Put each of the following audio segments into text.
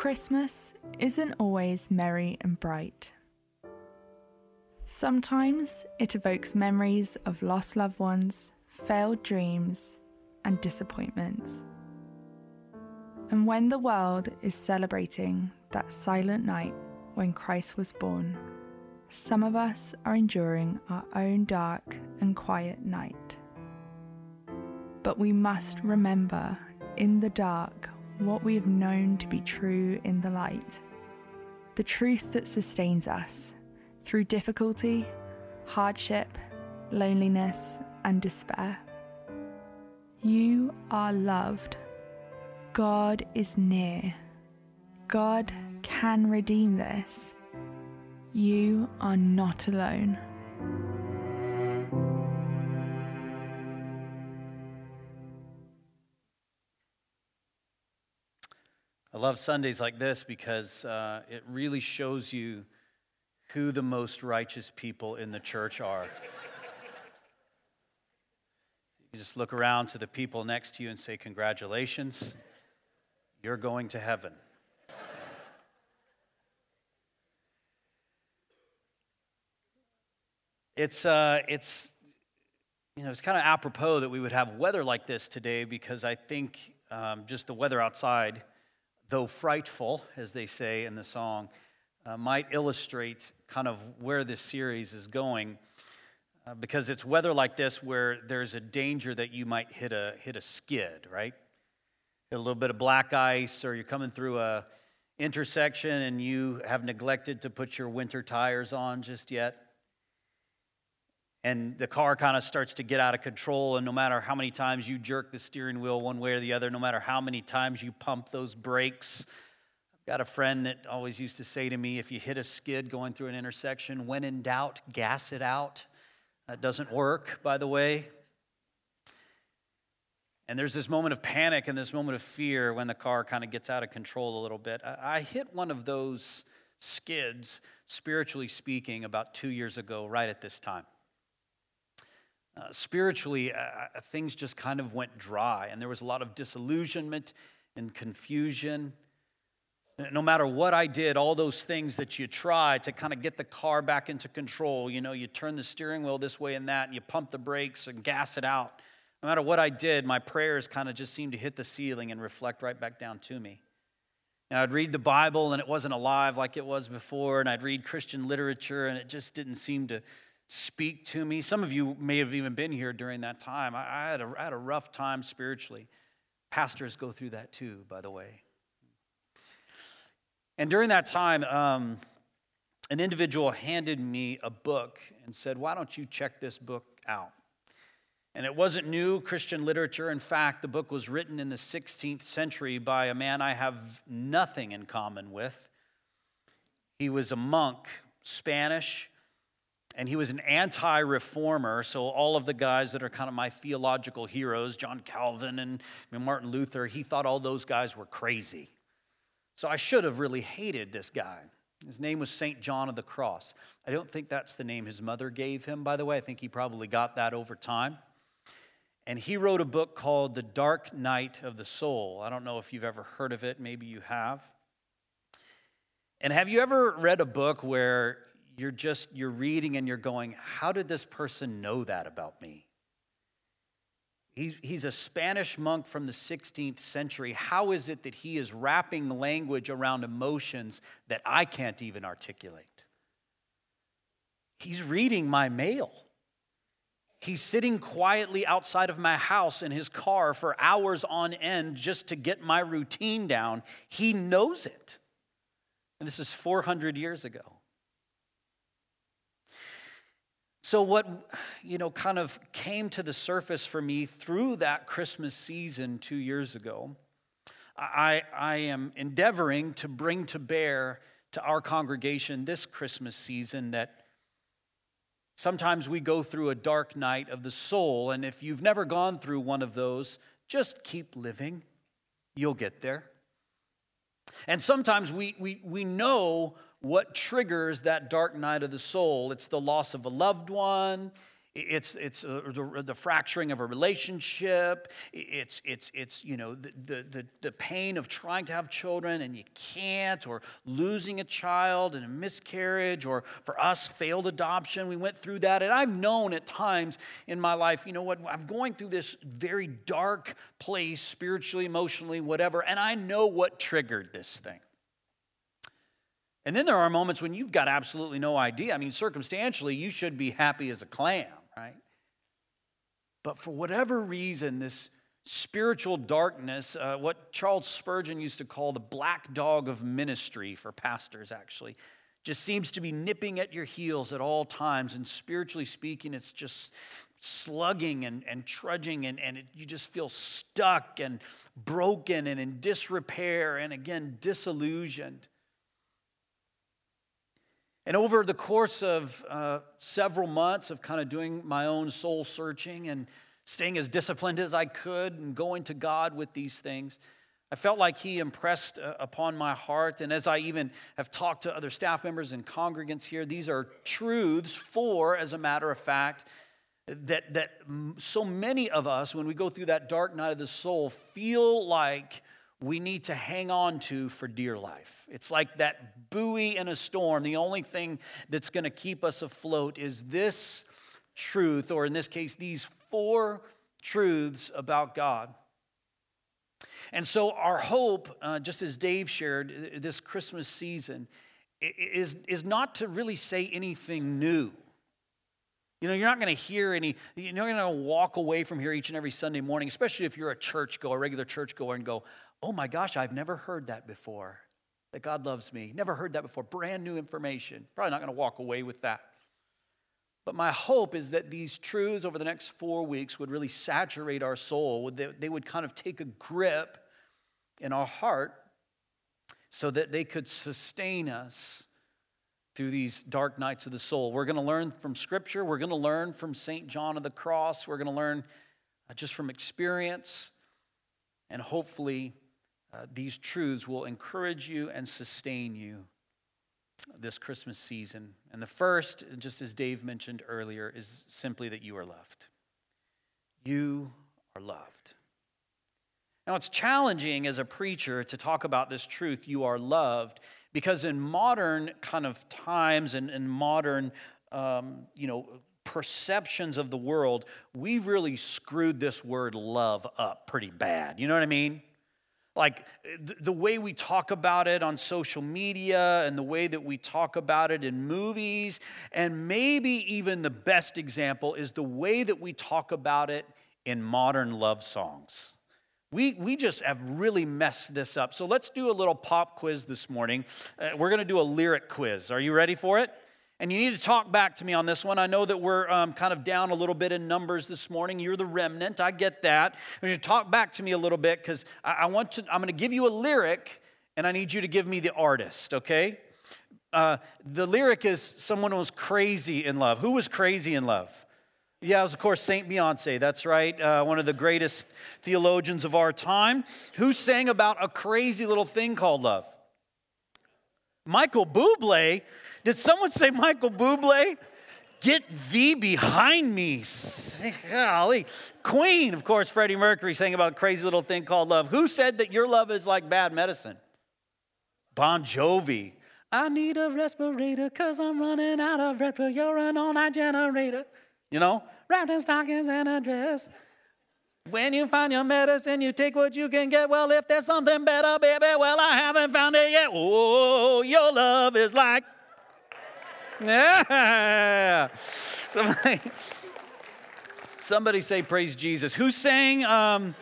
Christmas isn't always merry and bright. Sometimes it evokes memories of lost loved ones, failed dreams, and disappointments. And when the world is celebrating that silent night when Christ was born, some of us are enduring our own dark and quiet night. But we must remember in the dark what we have known to be true in the light. The truth that sustains us through difficulty, hardship, loneliness, and despair. You are loved. God is near. God can redeem this. You are not alone. Love Sundays like this because uh, it really shows you who the most righteous people in the church are. you just look around to the people next to you and say, Congratulations, you're going to heaven. It's, uh, it's, you know, it's kind of apropos that we would have weather like this today because I think um, just the weather outside, though frightful, as they say in the song, uh, might illustrate kind of where this series is going. Uh, because it's weather like this where there's a danger that you might hit a, hit a skid, right? A little bit of black ice, or you're coming through a intersection and you have neglected to put your winter tires on just yet and the car kind of starts to get out of control and no matter how many times you jerk the steering wheel one way or the other no matter how many times you pump those brakes i've got a friend that always used to say to me if you hit a skid going through an intersection when in doubt gas it out. That doesn't work by the way. And there's this moment of panic and this moment of fear when the car kind of gets out of control a little bit. I hit one of those skids spiritually speaking about two years ago right at this time uh, spiritually, uh, uh, things just kind of went dry, and there was a lot of disillusionment and confusion. No matter what I did, all those things that you try to kind of get the car back into control, you know, you turn the steering wheel this way and that, and you pump the brakes and gas it out. No matter what I did, my prayers kind of just seemed to hit the ceiling and reflect right back down to me. And I'd read the Bible, and it wasn't alive like it was before, and I'd read Christian literature, and it just didn't seem to speak to me. Some of you may have even been here during that time. I, I, had, a, I had a rough time spiritually. Pastors go through that too, by the way. And during that time, um, an individual handed me a book and said, Why don't you check this book out? And it wasn't new Christian literature. In fact, the book was written in the 16th century by a man I have nothing in common with. He was a monk, Spanish, and he was an anti reformer. So, all of the guys that are kind of my theological heroes, John Calvin and Martin Luther, he thought all those guys were crazy. So, I should have really hated this guy. His name was St. John of the Cross. I don't think that's the name his mother gave him, by the way. I think he probably got that over time. And he wrote a book called The Dark Night of the Soul. I don't know if you've ever heard of it, maybe you have. And have you ever read a book where you're just you're reading and you're going how did this person know that about me he, he's a spanish monk from the 16th century how is it that he is wrapping language around emotions that i can't even articulate he's reading my mail He's sitting quietly outside of my house in his car for hours on end just to get my routine down. He knows it. And this is 400 years ago. So, what, you know, kind of came to the surface for me through that Christmas season two years ago, I, I am endeavoring to bring to bear to our congregation this Christmas season that sometimes we go through a dark night of the soul. And if you've never gone through one of those, just keep living, you'll get there. And sometimes we, we, we know what triggers that dark night of the soul. It's the loss of a loved one, It's, it's uh, the, the, fracturing of a relationship. It's, it's, it's you know, the, the, the pain of trying to have children and you can't, or losing a child and a miscarriage, or for us, failed adoption. We went through that. And I've known at times in my life, you know what, I'm going through this very dark place, spiritually, emotionally, whatever, and I know what triggered this thing. And then there are moments when you've got absolutely no idea. I mean, circumstantially, you should be happy as a clam right? But for whatever reason, this spiritual darkness, uh, what Charles Spurgeon used to call the black dog of ministry for pastors, actually, just seems to be nipping at your heels at all times. And spiritually speaking, it's just slugging and, and trudging, and, and it, you just feel stuck and broken and in disrepair, and again, disillusioned. And over the course of uh, several months of kind of doing my own soul searching and staying as disciplined as I could and going to God with these things, I felt like He impressed uh, upon my heart. And as I even have talked to other staff members and congregants here, these are truths for, as a matter of fact, that, that so many of us, when we go through that dark night of the soul, feel like we need to hang on to for dear life. It's like that buoy in a storm. The only thing that's going to keep us afloat is this truth, or in this case, these four truths about God. And so, our hope, uh, just as Dave shared uh, this Christmas season, is, is not to really say anything new. You know, you're not going to hear any, you're not going to walk away from here each and every Sunday morning, especially if you're a church goer, a regular church goer, and go, oh my gosh, I've never heard that before, that God loves me. Never heard that before. Brand new information. Probably not going to walk away with that. But my hope is that these truths over the next four weeks would really saturate our soul. They would kind of take a grip in our heart so that they could sustain us through these dark nights of the soul. We're going to learn from Scripture. We're going to learn from St. John of the Cross. We're going to learn uh, just from experience. And hopefully, uh, these truths will encourage you and sustain you this Christmas season. And the first, just as Dave mentioned earlier, is simply that you are loved. You are loved. Now, it's challenging as a preacher to talk about this truth, you are loved, because in modern kind of times and in modern, um, you know, perceptions of the world, we've really screwed this word love up pretty bad. You know what I mean? Like the way we talk about it on social media and the way that we talk about it in movies, and maybe even the best example is the way that we talk about it in modern love songs. We, we just have really messed this up. So let's do a little pop quiz this morning. Uh, we're going to do a lyric quiz. Are you ready for it? And you need to talk back to me on this one. I know that we're um, kind of down a little bit in numbers this morning. You're the remnant. I get that. You need to talk back to me a little bit because I, I, want to. I'm going to give you a lyric, and I need you to give me the artist. Okay? Uh, the lyric is someone was crazy in love. Who was crazy in love? Yeah, it was, of course, St. Beyonce. That's right. Uh, one of the greatest theologians of our time. Who sang about a crazy little thing called love? Michael Bublé did someone say Michael Bublé? Get thee behind me. Golly. Queen, of course, Freddie Mercury sang about crazy little thing called love. Who said that your love is like bad medicine? Bon Jovi. I need a respirator because I'm running out of breath, but you're an all night generator. You know, wrapped in stockings and a dress. When you find your medicine, you take what you can get. Well, if there's something better, baby, well, I haven't found it yet. Oh, your love is like yeah. Somebody, somebody say, Praise Jesus. Who's saying, um,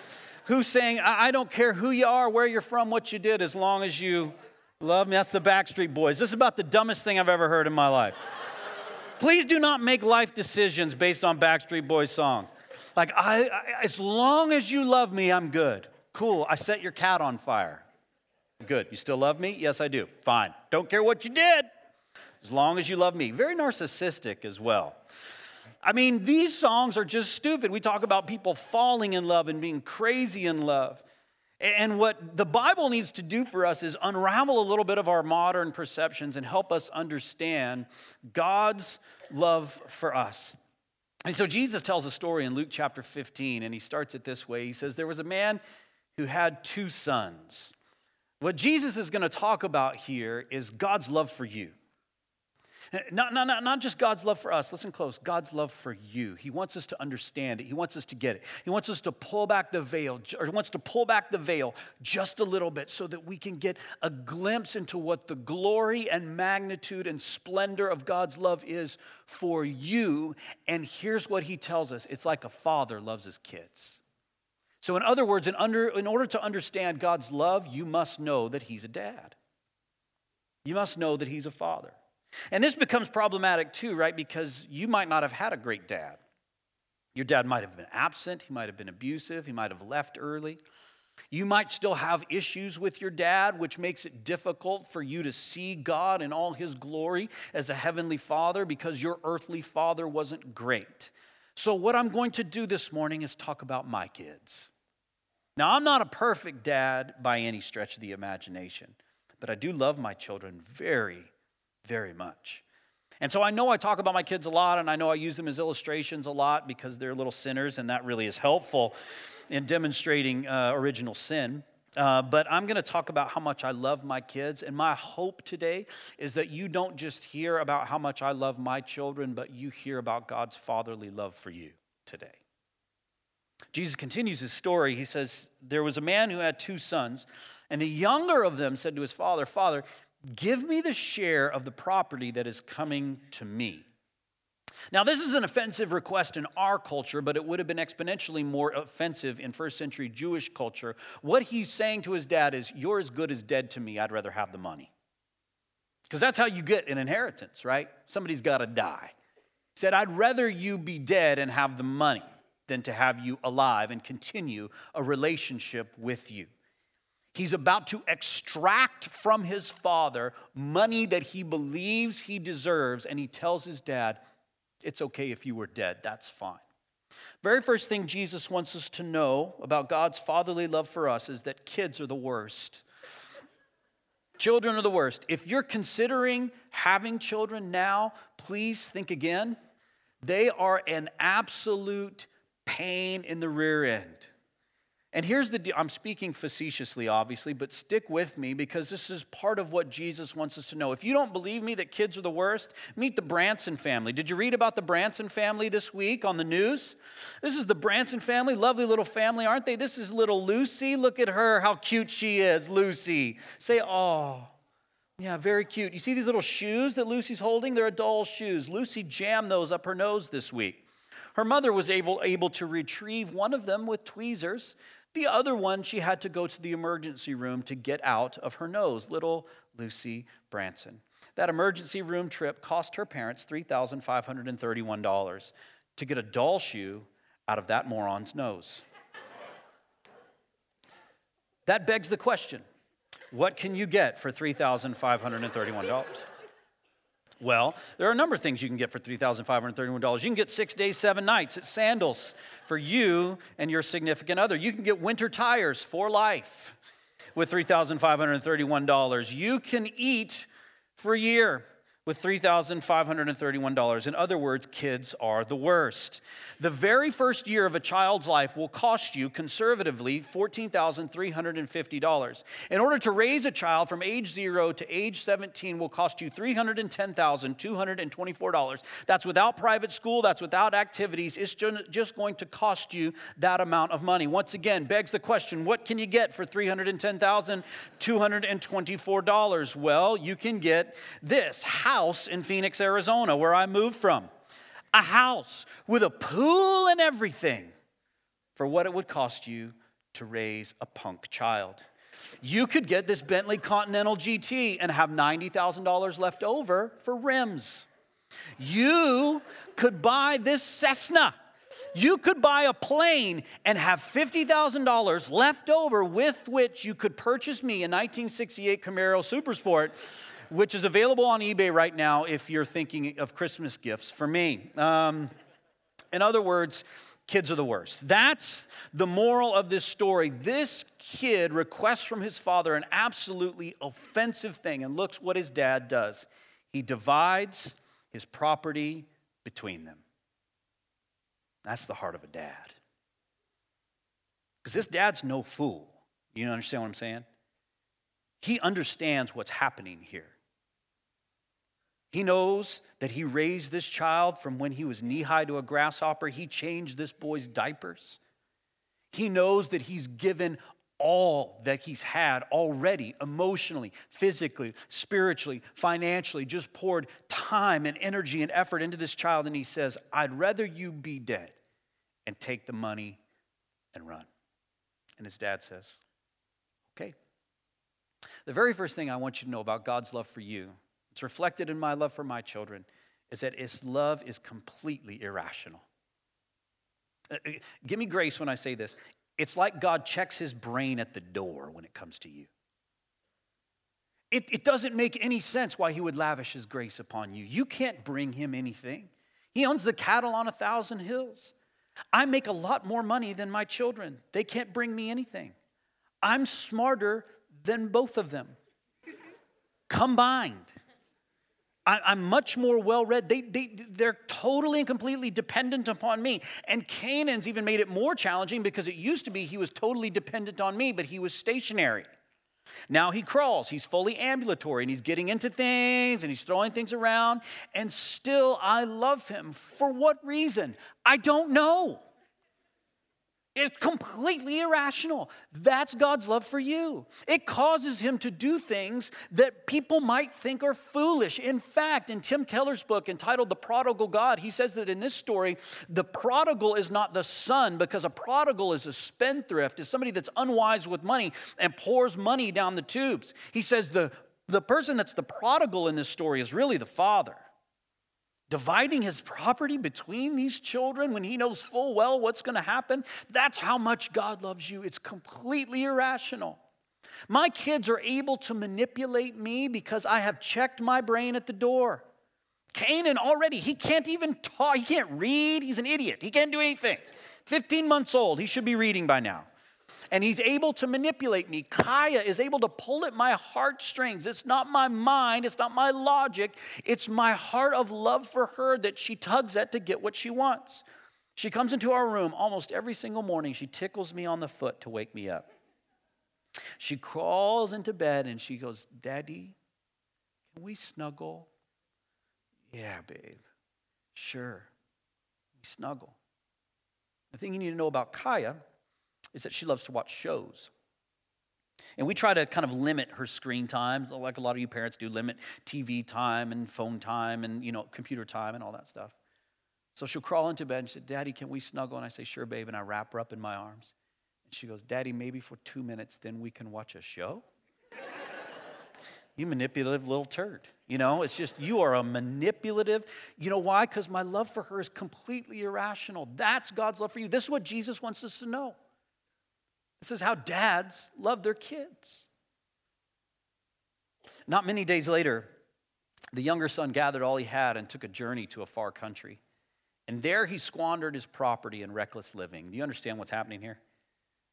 who's saying, I, I don't care who you are, where you're from, what you did, as long as you love me? That's the Backstreet Boys. This is about the dumbest thing I've ever heard in my life. Please do not make life decisions based on Backstreet Boys songs. Like, I, I, as long as you love me, I'm good. Cool, I set your cat on fire. Good. You still love me? Yes, I do. Fine. Don't care what you did as long as you love me. Very narcissistic as well. I mean, these songs are just stupid. We talk about people falling in love and being crazy in love. And what the Bible needs to do for us is unravel a little bit of our modern perceptions and help us understand God's love for us. And so Jesus tells a story in Luke chapter 15, and he starts it this way He says, There was a man who had two sons. What Jesus is going to talk about here is God's love for you. Not, not, not, not just God's love for us, listen close, God's love for you. He wants us to understand it. He wants us to get it. He wants us to pull back the veil, or he wants to pull back the veil just a little bit so that we can get a glimpse into what the glory and magnitude and splendor of God's love is for you. And here's what he tells us it's like a father loves his kids. So, in other words, in, under, in order to understand God's love, you must know that he's a dad. You must know that he's a father. And this becomes problematic too, right? Because you might not have had a great dad. Your dad might have been absent, he might have been abusive, he might have left early. You might still have issues with your dad, which makes it difficult for you to see God in all his glory as a heavenly father because your earthly father wasn't great. So, what I'm going to do this morning is talk about my kids. Now, I'm not a perfect dad by any stretch of the imagination, but I do love my children very, very much. And so I know I talk about my kids a lot, and I know I use them as illustrations a lot because they're little sinners, and that really is helpful in demonstrating uh, original sin. Uh, but I'm going to talk about how much I love my kids. And my hope today is that you don't just hear about how much I love my children, but you hear about God's fatherly love for you today. Jesus continues his story. He says, There was a man who had two sons, and the younger of them said to his father, Father, Give me the share of the property that is coming to me. Now, this is an offensive request in our culture, but it would have been exponentially more offensive in first century Jewish culture. What he's saying to his dad is, You're as good as dead to me. I'd rather have the money. Because that's how you get an inheritance, right? Somebody's got to die. He said, I'd rather you be dead and have the money than to have you alive and continue a relationship with you. He's about to extract from his father money that he believes he deserves, and he tells his dad, It's okay if you were dead, that's fine. Very first thing Jesus wants us to know about God's fatherly love for us is that kids are the worst. Children are the worst. If you're considering having children now, please think again. They are an absolute pain in the rear end. And here's the deal I'm speaking facetiously, obviously, but stick with me because this is part of what Jesus wants us to know. If you don't believe me that kids are the worst, meet the Branson family. Did you read about the Branson family this week on the news? This is the Branson family, lovely little family, aren't they? This is little Lucy. Look at her, how cute she is, Lucy. Say, oh. Yeah, very cute. You see these little shoes that Lucy's holding? They're a doll's shoes. Lucy jammed those up her nose this week. Her mother was able, able to retrieve one of them with tweezers. The other one, she had to go to the emergency room to get out of her nose, little Lucy Branson. That emergency room trip cost her parents $3,531 to get a doll shoe out of that moron's nose. That begs the question what can you get for $3,531? Well, there are a number of things you can get for $3,531. You can get six days, seven nights at Sandals for you and your significant other. You can get winter tires for life with $3,531. You can eat for a year with $3,531. In other words, kids are the worst. The very first year of a child's life will cost you conservatively $14,350. In order to raise a child from age zero to age 17 will cost you $310,224. That's without private school, that's without activities. It's just going to cost you that amount of money. Once again, begs the question what can you get for $310,224? Well, you can get this. How house in Phoenix, Arizona, where I moved from. A house with a pool and everything for what it would cost you to raise a punk child. You could get this Bentley Continental GT and have $90,000 left over for rims. You could buy this Cessna. You could buy a plane and have $50,000 left over with which you could purchase me a 1968 Camaro Supersport which is available on eBay right now if you're thinking of Christmas gifts for me. Um, in other words, kids are the worst. That's the moral of this story. This kid requests from his father an absolutely offensive thing, and looks what his dad does. He divides his property between them. That's the heart of a dad. Because this dad's no fool. You understand what I'm saying? He understands what's happening here. He knows that he raised this child from when he was knee high to a grasshopper. He changed this boy's diapers. He knows that he's given all that he's had already emotionally, physically, spiritually, financially, just poured time and energy and effort into this child. And he says, I'd rather you be dead and take the money and run. And his dad says, Okay. The very first thing I want you to know about God's love for you it's reflected in my love for my children, is that his love is completely irrational. Uh, uh, give me grace when I say this. It's like God checks his brain at the door when it comes to you. It, it doesn't make any sense why he would lavish his grace upon you. You can't bring him anything. He owns the cattle on a thousand hills. I make a lot more money than my children. They can't bring me anything. I'm smarter than both of them combined. I, am much more well read. They, they, they're totally and completely dependent upon me. And Canaan's even made it more challenging because it used to be he was totally dependent on me, but he was stationary. Now he crawls, he's fully ambulatory, and he's getting into things and he's throwing things around. And still, I love him. For what reason? I don't know. It's completely irrational. That's God's love for you. It causes him to do things that people might think are foolish. In fact, in Tim Keller's book entitled The Prodigal God, he says that in this story, the prodigal is not the son because a prodigal is a spendthrift, is somebody that's unwise with money and pours money down the tubes. He says the, the person that's the prodigal in this story is really the father dividing his property between these children when he knows full well what's going to happen. That's how much God loves you. It's completely irrational. My kids are able to manipulate me because I have checked my brain at the door. Canaan already, he can't even talk, he can't read, he's an idiot, he can't do anything. 15 months old, he should be reading by now and he's able to manipulate me. Kaya is able to pull at my heartstrings. It's not my mind, it's not my logic, it's my heart of love for her that she tugs at to get what she wants. She comes into our room almost every single morning. She tickles me on the foot to wake me up. She crawls into bed and she goes, Daddy, can we snuggle? Yeah, babe. Sure. We snuggle. The thing you need to know about Kaya is that she loves to watch shows. And we try to kind of limit her screen time, like a lot of you parents do, limit TV time and phone time and you know computer time and all that stuff. So she'll crawl into bed and say, Daddy, can we snuggle? And I say, Sure, babe. And I wrap her up in my arms. And she goes, Daddy, maybe for two minutes, then we can watch a show? you manipulative little turd. You know, it's just, you are a manipulative. You know why? Because my love for her is completely irrational. That's God's love for you. This is what Jesus wants us to know. This is how dads love their kids. Not many days later, the younger son gathered all he had and took a journey to a far country. And there he squandered his property in reckless living. Do you understand what's happening here?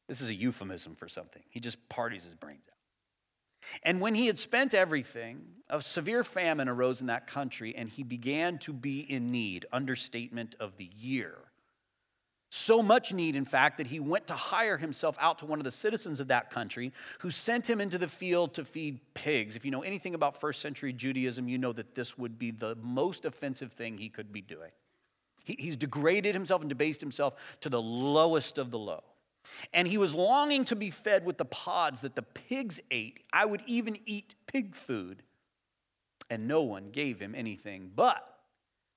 This is a euphemism for something. He just parties his brains out. And when he had spent everything, a severe famine arose in that country, and he began to be in need. Understatement of the year. So much need, in fact, that he went to hire himself out to one of the citizens of that country who sent him into the field to feed pigs. If you know anything about first century Judaism, you know that this would be the most offensive thing he could be doing. He, he's degraded himself and debased himself to the lowest of the low. And he was longing to be fed with the pods that the pigs ate. I would even eat pig food. And no one gave him anything. But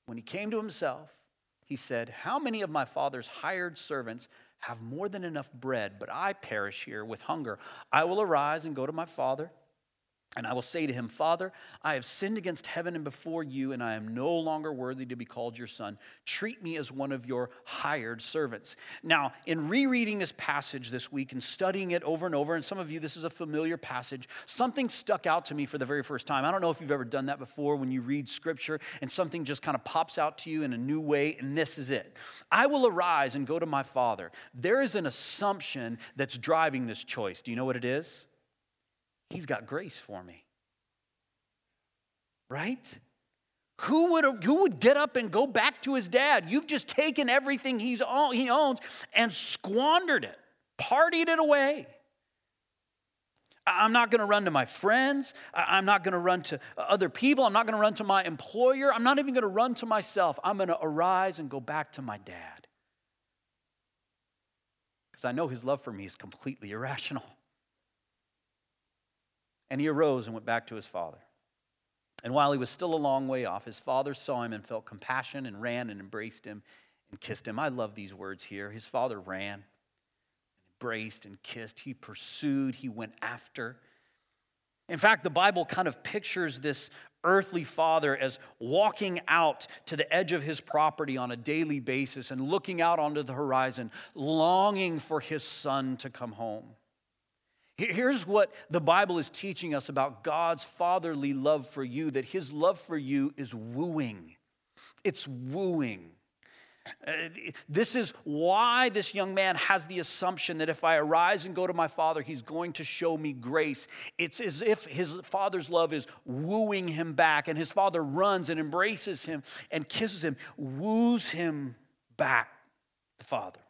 when he came to himself, he said, How many of my father's hired servants have more than enough bread, but I perish here with hunger? I will arise and go to my father and I will say to him, Father, I have sinned against heaven and before you, and I am no longer worthy to be called your son. Treat me as one of your hired servants. Now, in rereading this passage this week and studying it over and over, and some of you, this is a familiar passage, something stuck out to me for the very first time. I don't know if you've ever done that before when you read scripture and something just kind of pops out to you in a new way, and this is it. I will arise and go to my father. There is an assumption that's driving this choice. Do you know what it is? He's got grace for me. Right? Who would, who would get up and go back to his dad? You've just taken everything he's, he owns and squandered it, partied it away. I'm not going to run to my friends. I'm not going to run to other people. I'm not going to run to my employer. I'm not even going to run to myself. I'm going to arise and go back to my dad. Because I know his love for me is completely irrational. And he arose and went back to his father. And while he was still a long way off, his father saw him and felt compassion and ran and embraced him and kissed him. I love these words here. His father ran and embraced and kissed. He pursued, he went after. In fact, the Bible kind of pictures this earthly father as walking out to the edge of his property on a daily basis and looking out onto the horizon, longing for his son to come home. Here's what the Bible is teaching us about God's fatherly love for you that his love for you is wooing. It's wooing. Uh, this is why this young man has the assumption that if I arise and go to my father, he's going to show me grace. It's as if his father's love is wooing him back, and his father runs and embraces him and kisses him, woos him back, the father.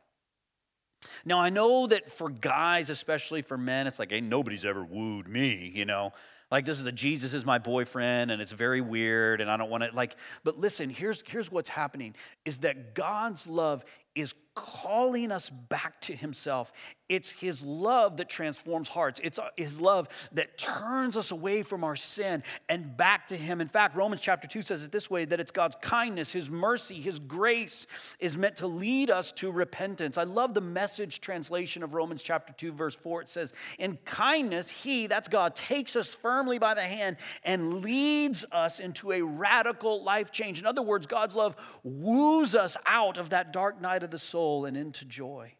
Now, I know that for guys, especially for men, it's like, hey, nobody's ever wooed me, you know? Like, this is a Jesus is my boyfriend, and it's very weird, and I don't want to, like, but listen, here's, here's what's happening is that God's love is calling us back to himself. It's his love that transforms hearts. It's uh, his love that turns us away from our sin and back to him. In fact, Romans chapter 2 says it this way that it's God's kindness, his mercy, his grace is meant to lead us to repentance. I love the message translation of Romans chapter 2 verse 4. It says, "In kindness he, that's God, takes us firmly by the hand and leads us into a radical life change." In other words, God's love woos us out of that dark night of the soul and into joy.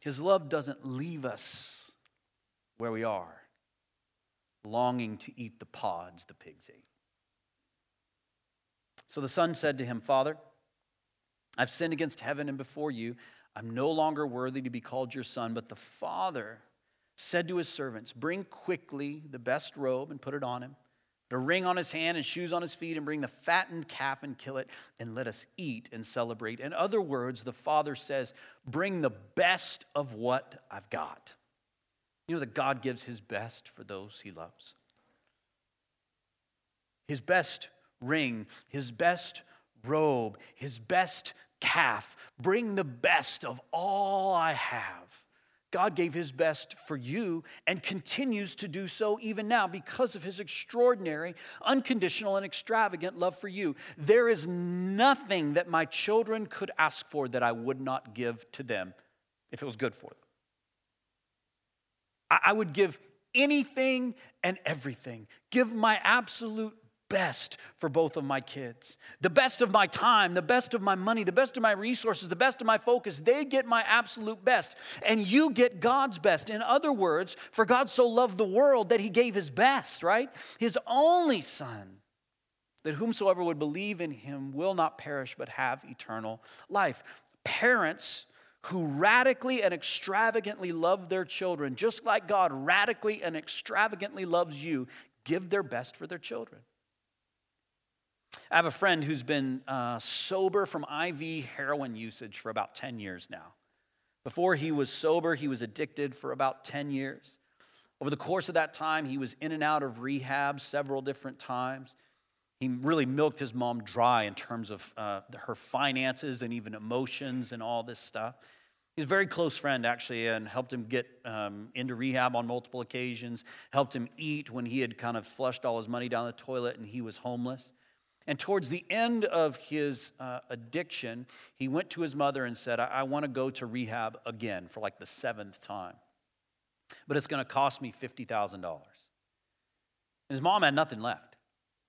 His love doesn't leave us where we are, longing to eat the pods the pigs ate. So the son said to him, Father, I've sinned against heaven and before you. I'm no longer worthy to be called your son. But the father said to his servants, Bring quickly the best robe and put it on him a ring on his hand and shoes on his feet, and bring the fattened calf and kill it, and let us eat and celebrate. In other words, the father says, Bring the best of what I've got. You know that God gives his best for those he loves. His best ring, his best robe, his best calf. Bring the best of all I have. God gave his best for you and continues to do so even now because of his extraordinary, unconditional, and extravagant love for you. There is nothing that my children could ask for that I would not give to them if it was good for them. I would give anything and everything, give my absolute best for both of my kids. The best of my time, the best of my money, the best of my resources, the best of my focus. They get my absolute best. And you get God's best. In other words, for God so loved the world that he gave his best, right? His only son. That whomsoever would believe in him will not perish but have eternal life. Parents who radically and extravagantly love their children, just like God radically and extravagantly loves you, give their best for their children. I have a friend who's been uh, sober from IV heroin usage for about 10 years now. Before he was sober, he was addicted for about 10 years. Over the course of that time, he was in and out of rehab several different times. He really milked his mom dry in terms of uh, her finances and even emotions and all this stuff. He's a very close friend, actually, and helped him get um, into rehab on multiple occasions, helped him eat when he had kind of flushed all his money down the toilet and he was homeless. And towards the end of his uh, addiction, he went to his mother and said, I, I want to go to rehab again for like the seventh time. But it's going to cost me $50,000. His mom had nothing left.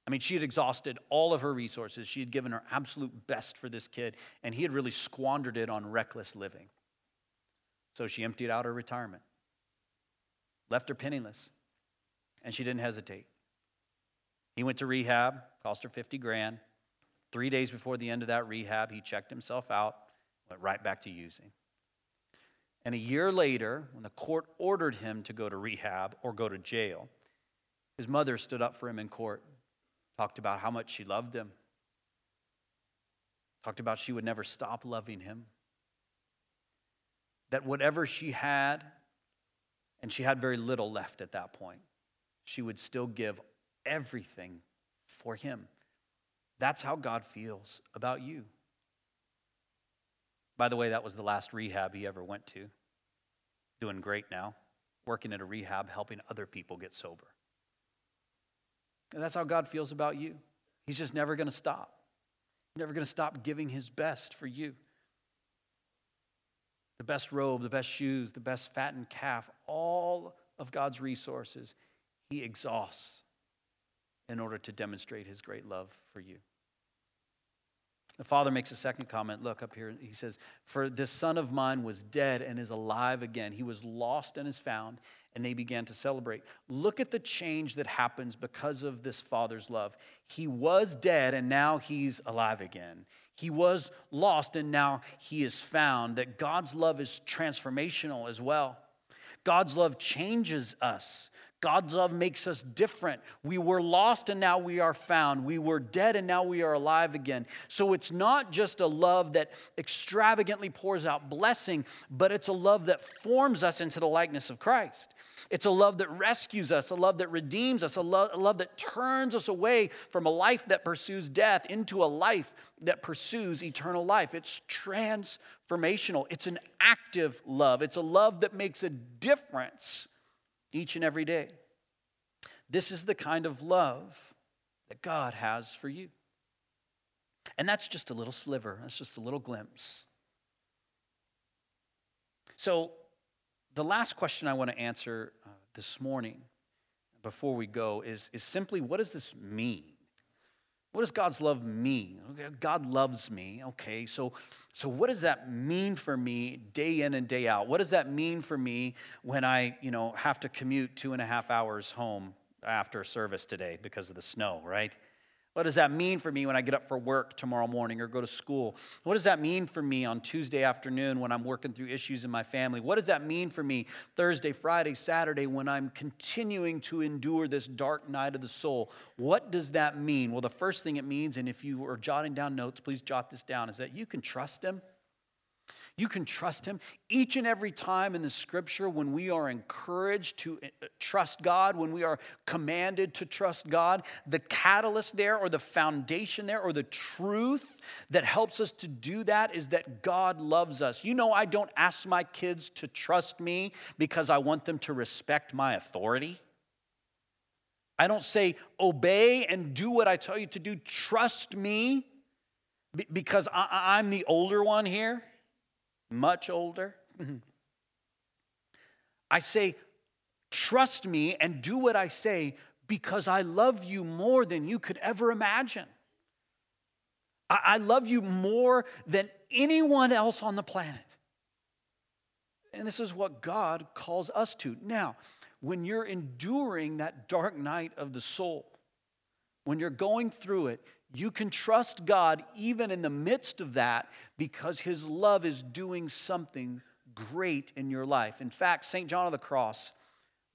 I mean, she had exhausted all of her resources. She had given her absolute best for this kid, and he had really squandered it on reckless living. So she emptied out her retirement, left her penniless, and she didn't hesitate. He went to rehab, cost her 50 grand. Three days before the end of that rehab, he checked himself out, went right back to using. And a year later, when the court ordered him to go to rehab or go to jail, his mother stood up for him in court talked about how much she loved him, talked about she would never stop loving him, that whatever she had, and she had very little left at that point, she would still give everything for him. That's how God feels about you. By the way, that was the last rehab he ever went to. Doing great now, working at a rehab, helping other people get sober. And that's how God feels about you. He's just never going to stop. Never going to stop giving his best for you. The best robe, the best shoes, the best fattened calf, all of God's resources, he exhausts in order to demonstrate his great love for you. The father makes a second comment. Look up here. He says, For this son of mine was dead and is alive again. He was lost and is found. And they began to celebrate. Look at the change that happens because of this father's love. He was dead and now he's alive again. He was lost and now he is found. That God's love is transformational as well. God's love changes us. God's love makes us different. We were lost and now we are found. We were dead and now we are alive again. So it's not just a love that extravagantly pours out blessing, but it's a love that forms us into the likeness of Christ. It's a love that rescues us, a love that redeems us, a, lo- a love that turns us away from a life that pursues death into a life that pursues eternal life. It's transformational, it's an active love, it's a love that makes a difference each and every day. This is the kind of love that God has for you. And that's just a little sliver, that's just a little glimpse. So, the last question I want to answer uh, this morning before we go is, is simply what does this mean? What does God's love mean? Okay, God loves me. Okay, so, so what does that mean for me day in and day out? What does that mean for me when I, you know, have to commute two and a half hours home after service today because of the snow, right? What does that mean for me when I get up for work tomorrow morning or go to school? What does that mean for me on Tuesday afternoon when I'm working through issues in my family? What does that mean for me Thursday, Friday, Saturday when I'm continuing to endure this dark night of the soul? What does that mean? Well, the first thing it means, and if you are jotting down notes, please jot this down, is that you can trust Him. You can trust Him. Each and every time in the scripture, when we are encouraged to uh, trust God, when we are commanded to trust God, the catalyst there, or the foundation there, or the truth that helps us to do that is that God loves us. You know, I don't ask my kids to trust me because I want them to respect my authority. I don't say, obey and do what I tell you to do. Trust me because I'm the older one here much older. I say, trust me and do what I say because I love you more than you could ever imagine. I, love you more than anyone else on the planet. And this is what God calls us to. Now, when you're enduring that dark night of the soul, when you're going through it, you can trust God even in the midst of that because His love is doing something great in your life. In fact, St. John of the Cross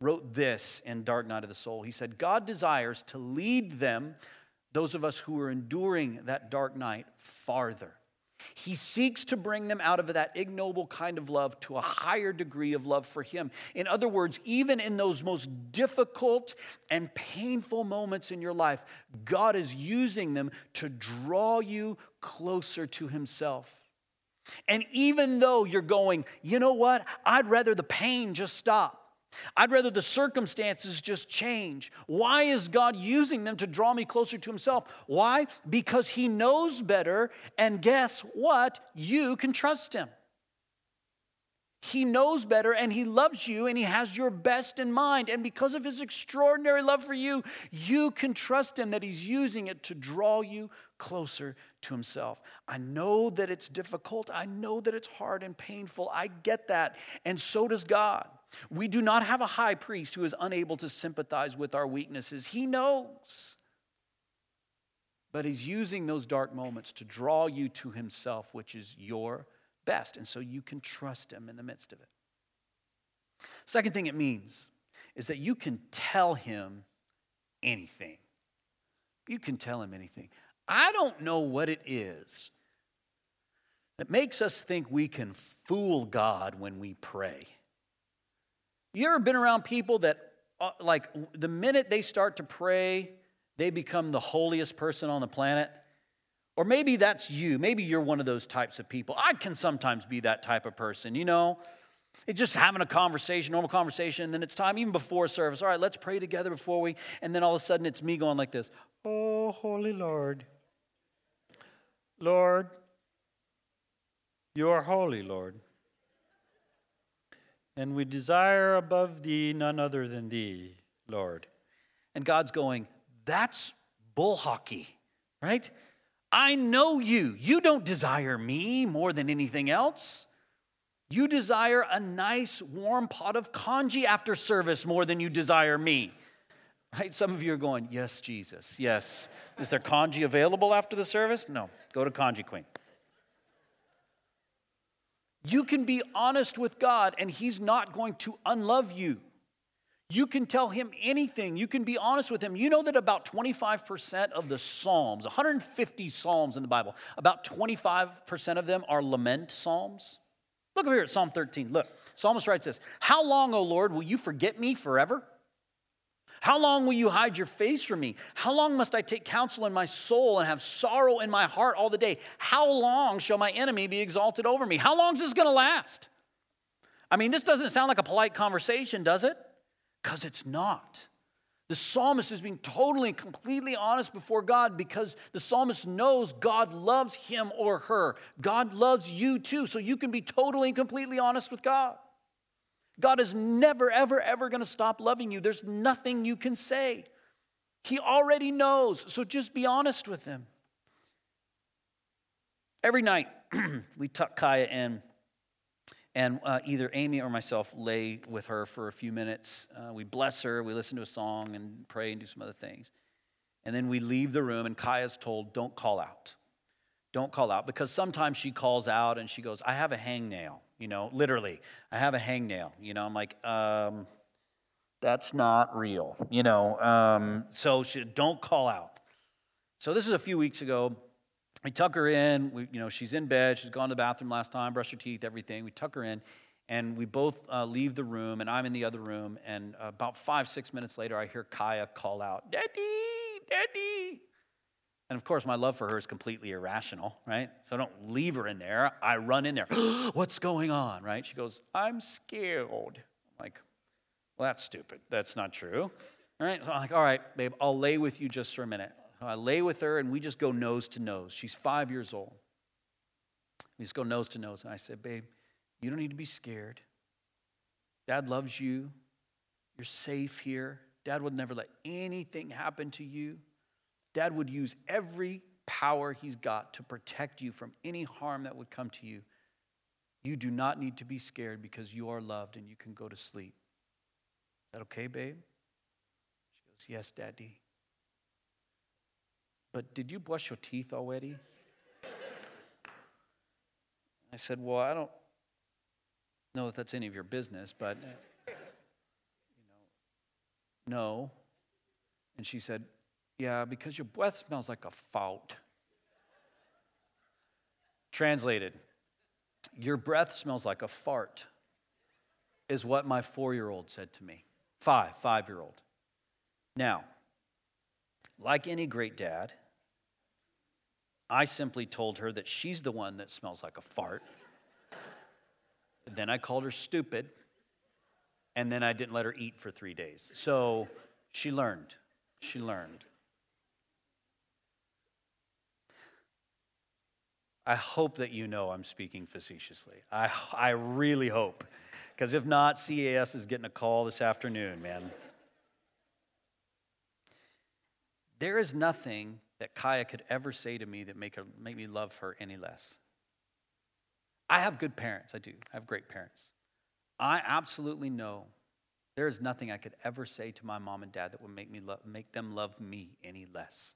wrote this in Dark Night of the Soul. He said, God desires to lead them, those of us who are enduring that dark night, farther. He seeks to bring them out of that ignoble kind of love to a higher degree of love for Him. In other words, even in those most difficult and painful moments in your life, God is using them to draw you closer to Himself. And even though you're going, you know what? I'd rather the pain just stop. I'd rather the circumstances just change. Why is God using them to draw me closer to Himself? Why? Because He knows better, and guess what? You can trust Him. He knows better and He loves you and He has your best in mind. And because of His extraordinary love for you, you can trust Him that He's using it to draw you closer to Himself. I know that it's difficult. I know that it's hard and painful. I get that. And so does God. We do not have a high priest who is unable to sympathize with our weaknesses. He knows. But he's using those dark moments to draw you to himself, which is your best. And so you can trust him in the midst of it. Second thing it means is that you can tell him anything. You can tell him anything. I don't know what it is that makes us think we can fool God when we pray. You ever been around people that, uh, like, the minute they start to pray, they become the holiest person on the planet? Or maybe that's you. Maybe you're one of those types of people. I can sometimes be that type of person, you know? It's just having a conversation, normal conversation, and then it's time, even before service. All right, let's pray together before we, and then all of a sudden it's me going like this Oh, Holy Lord. Lord, you are holy, Lord. And we desire above thee none other than thee, Lord. And God's going, That's bull hockey, right? I know you. You don't desire me more than anything else. You desire a nice warm pot of congee after service more than you desire me. Right? Some of you are going, Yes, Jesus, yes. Is there congee available after the service? No. Go to Congee Queen. You can be honest with God and He's not going to unlove you. You can tell Him anything. You can be honest with Him. You know that about 25% of the Psalms, 150 Psalms in the Bible, about 25% of them are lament Psalms. Look over here at Psalm 13. Look, Psalmist writes this How long, O Lord, will you forget me forever? How long will you hide your face from me? How long must I take counsel in my soul and have sorrow in my heart all the day? How long shall my enemy be exalted over me? How long is this going to last? I mean, this doesn't sound like a polite conversation, does it? Because it's not. The psalmist is being totally and completely honest before God because the psalmist knows God loves him or her. God loves you too, so you can be totally and completely honest with God. God is never, ever, ever going to stop loving you. There's nothing you can say. He already knows, so just be honest with Him. Every night, we tuck Kaya in, and uh, either Amy or myself lay with her for a few minutes. Uh, we bless her, we listen to a song and pray and do some other things. And then we leave the room, and Kaya's told, Don't call out. Don't call out, because sometimes she calls out and she goes, I have a hangnail you know, literally. I have a hangnail. You know, I'm like, um, that's not real, you know. Um, so she, don't call out. So this is a few weeks ago. We tuck her in. We, you know, she's in bed. She's gone to the bathroom last time, brushed her teeth, everything. We tuck her in, and we both uh, leave the room, and I'm in the other room. And about five, six minutes later, I hear Kaya call out, "Daddy, Daddy!" And of course, my love for her is completely irrational, right? So I don't leave her in there. I run in there. What's going on, right? She goes, I'm scared. I'm like, well, that's stupid. That's not true. All right? So I'm like, all right, babe, I'll lay with you just for a minute. I lay with her and we just go nose to nose. She's five years old. We just go nose to nose. And I said, babe, you don't need to be scared. Dad loves you. You're safe here. Dad would never let anything happen to you. Dad would use every power he's got to protect you from any harm that would come to you. You do not need to be scared because you are loved and you can go to sleep. Is that okay, babe? She goes, Yes, Daddy. But did you brush your teeth already? I said, Well, I don't know if that's any of your business, but, uh, you know, no. And she said, yeah, because your breath smells like a fault. Translated, your breath smells like a fart, is what my four year old said to me. Five, five year old. Now, like any great dad, I simply told her that she's the one that smells like a fart. then I called her stupid, and then I didn't let her eat for three days. So she learned. She learned. I hope that you know I'm speaking facetiously. I, I really hope. Because if not, CAS is getting a call this afternoon, man. There is nothing that Kaya could ever say to me that make, her, make me love her any less. I have good parents, I do. I have great parents. I absolutely know there is nothing I could ever say to my mom and dad that would make, me lo- make them love me any less.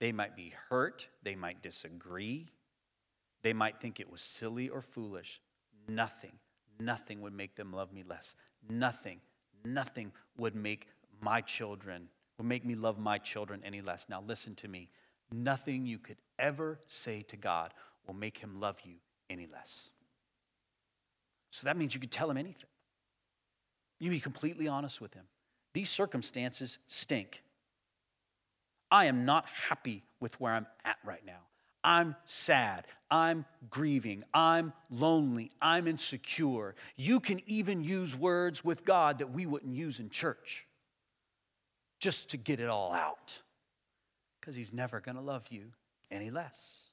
They might be hurt, they might disagree, they might think it was silly or foolish. Nothing, nothing would make them love me less. Nothing, nothing would make my children would make me love my children any less. Now, listen to me. Nothing you could ever say to God will make him love you any less. So that means you could tell him anything. You be completely honest with him. These circumstances stink. I am not happy with where I'm at right now. I'm sad. I'm grieving. I'm lonely. I'm insecure. You can even use words with God that we wouldn't use in church just to get it all out because He's never going to love you any less.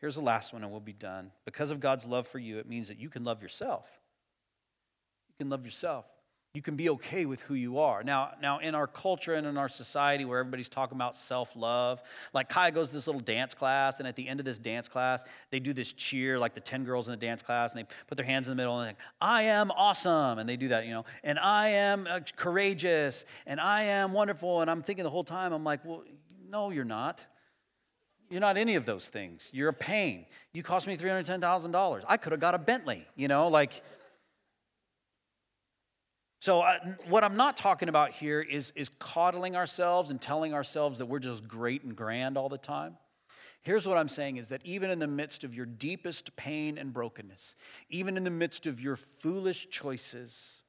Here's the last one, and we'll be done. Because of God's love for you, it means that you can love yourself. You can love yourself you can be okay with who you are. Now, now in our culture and in our society where everybody's talking about self-love, like Kai goes to this little dance class, and at the end of this dance class, they do this cheer, like the 10 girls in the dance class, and they put their hands in the middle and they like, I am awesome, and they do that, you know, and I am uh, courageous, and I am wonderful, and I'm thinking the whole time, I'm like, well, no, you're not. You're not any of those things. You're a pain. You cost me $310,000. I could have got a Bentley, you know, like so, uh, what I'm not talking about here is, is coddling ourselves and telling ourselves that we're just great and grand all the time. Here's what I'm saying is that even in the midst of your deepest pain and brokenness, even in the midst of your foolish choices,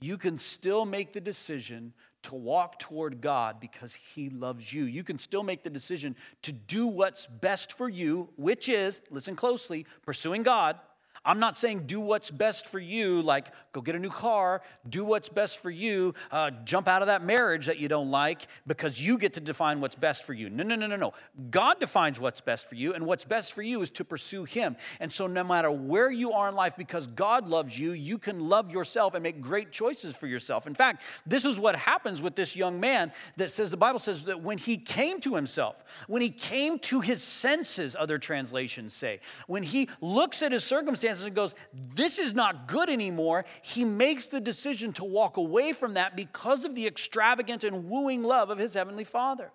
you can still make the decision to walk toward God because He loves you. You can still make the decision to do what's best for you, which is, listen closely, pursuing God I'm not saying do what's best for you, like go get a new car, do what's best for you, uh, jump out of that marriage that you don't like because you get to define what's best for you. No, no, no, no, no. God defines what's best for you, and what's best for you is to pursue Him. And so, no matter where you are in life, because God loves you, you can love yourself and make great choices for yourself. In fact, this is what happens with this young man that says the Bible says that when he came to himself, when he came to his senses, other translations say, when he looks at his circumstances, circumstances and goes, This is not good anymore, he makes the decision to walk away from that because of the extravagant and wooing love of his heavenly Father.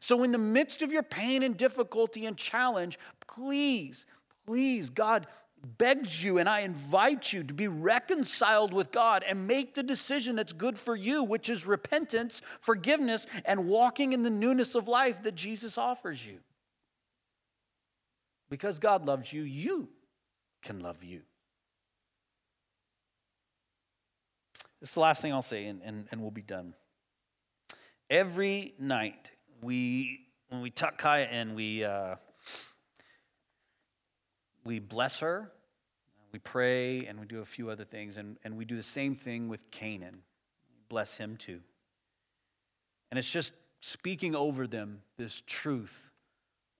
So, in the midst of your pain and difficulty and challenge, please, please, God begs you and I invite you to be reconciled with God and make the decision that's good for you, which is repentance, forgiveness, and walking in the newness of life that Jesus offers you. Because God loves you, you can love you. This is the last thing I'll say, and, and, and we'll be done. Every night, we when we tuck Kaya in, we uh, we bless her, we pray, and we do a few other things, and, and we do the same thing with Canaan. Bless him too. And it's just speaking over them this truth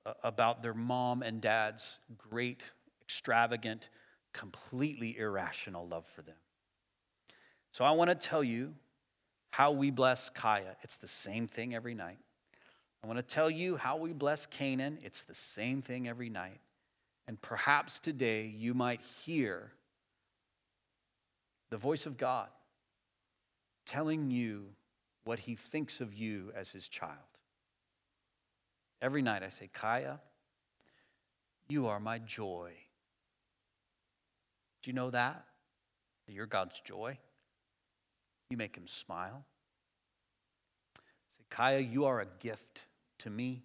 uh, about their mom and dad's great extravagant, completely irrational love for them. So I want to tell you how we bless Kaya. It's the same thing every night. I want to tell you how we bless Canaan. It's the same thing every night. And perhaps today you might hear the voice of God telling you what he thinks of you as his child. Every night I say, Kaya, you are my joy. Do you know that? That you're God's joy? You make him smile. Say, Kaya, you are a gift to me.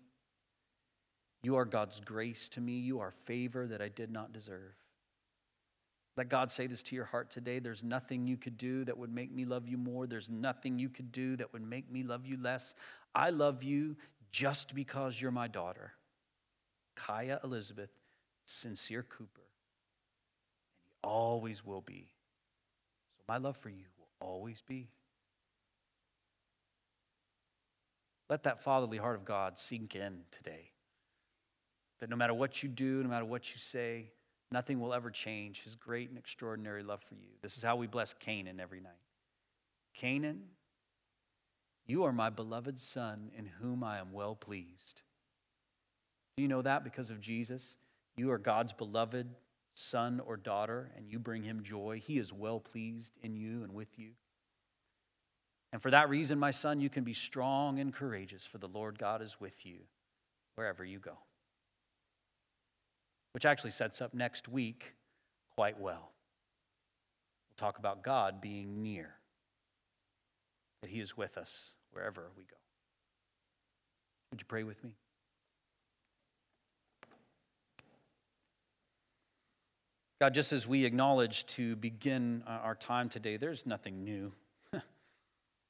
You are God's grace to me. You are favor that I did not deserve. Let God say this to your heart today. There's nothing you could do that would make me love you more. There's nothing you could do that would make me love you less. I love you just because you're my daughter. Kaya Elizabeth, sincere Cooper always will be. So my love for you will always be. Let that fatherly heart of God sink in today. That no matter what you do, no matter what you say, nothing will ever change his great and extraordinary love for you. This is how we bless Canaan every night. Canaan, you are my beloved son in whom I am well pleased. Do you know that because of Jesus? You are God's beloved son or daughter and you bring him joy, he is well pleased in you and with you. And for that reason, my son, you can be strong and courageous, for the Lord God is with you wherever you go. Which actually sets up next week quite well. We'll talk about God being near. that He is with us wherever we go. Would you pray with me? God, just as we acknowledge to begin uh, our time today, there's nothing new.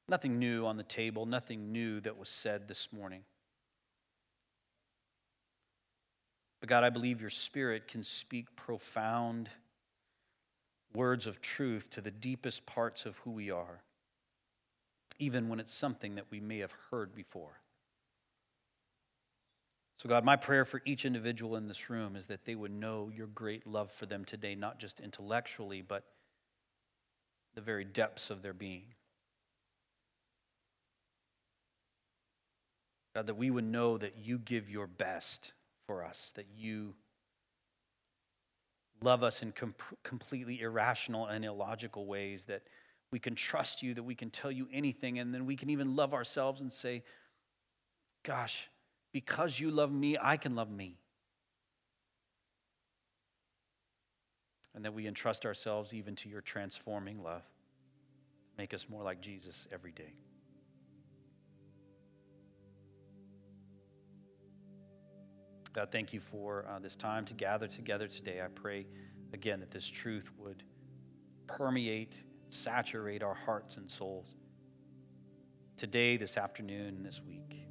nothing new on the table, nothing new that was said this morning. But God, I believe your spirit can speak profound words of truth to the deepest parts of who we are, even when it's something that we may have heard before. So, God, my prayer for each individual in this room is that they would know your great love for them today, not just intellectually, but the very depths of their being. God, that we would know that you give your best for us, that you love us in com- completely irrational and illogical ways, that we can trust you, that we can tell you anything, and then we can even love ourselves and say, Gosh, because you love me, I can love me. And that we entrust ourselves even to your transforming love. Make us more like Jesus every day. God, thank you for uh, this time to gather together today. I pray again that this truth would permeate, saturate our hearts and souls today, this afternoon, this week.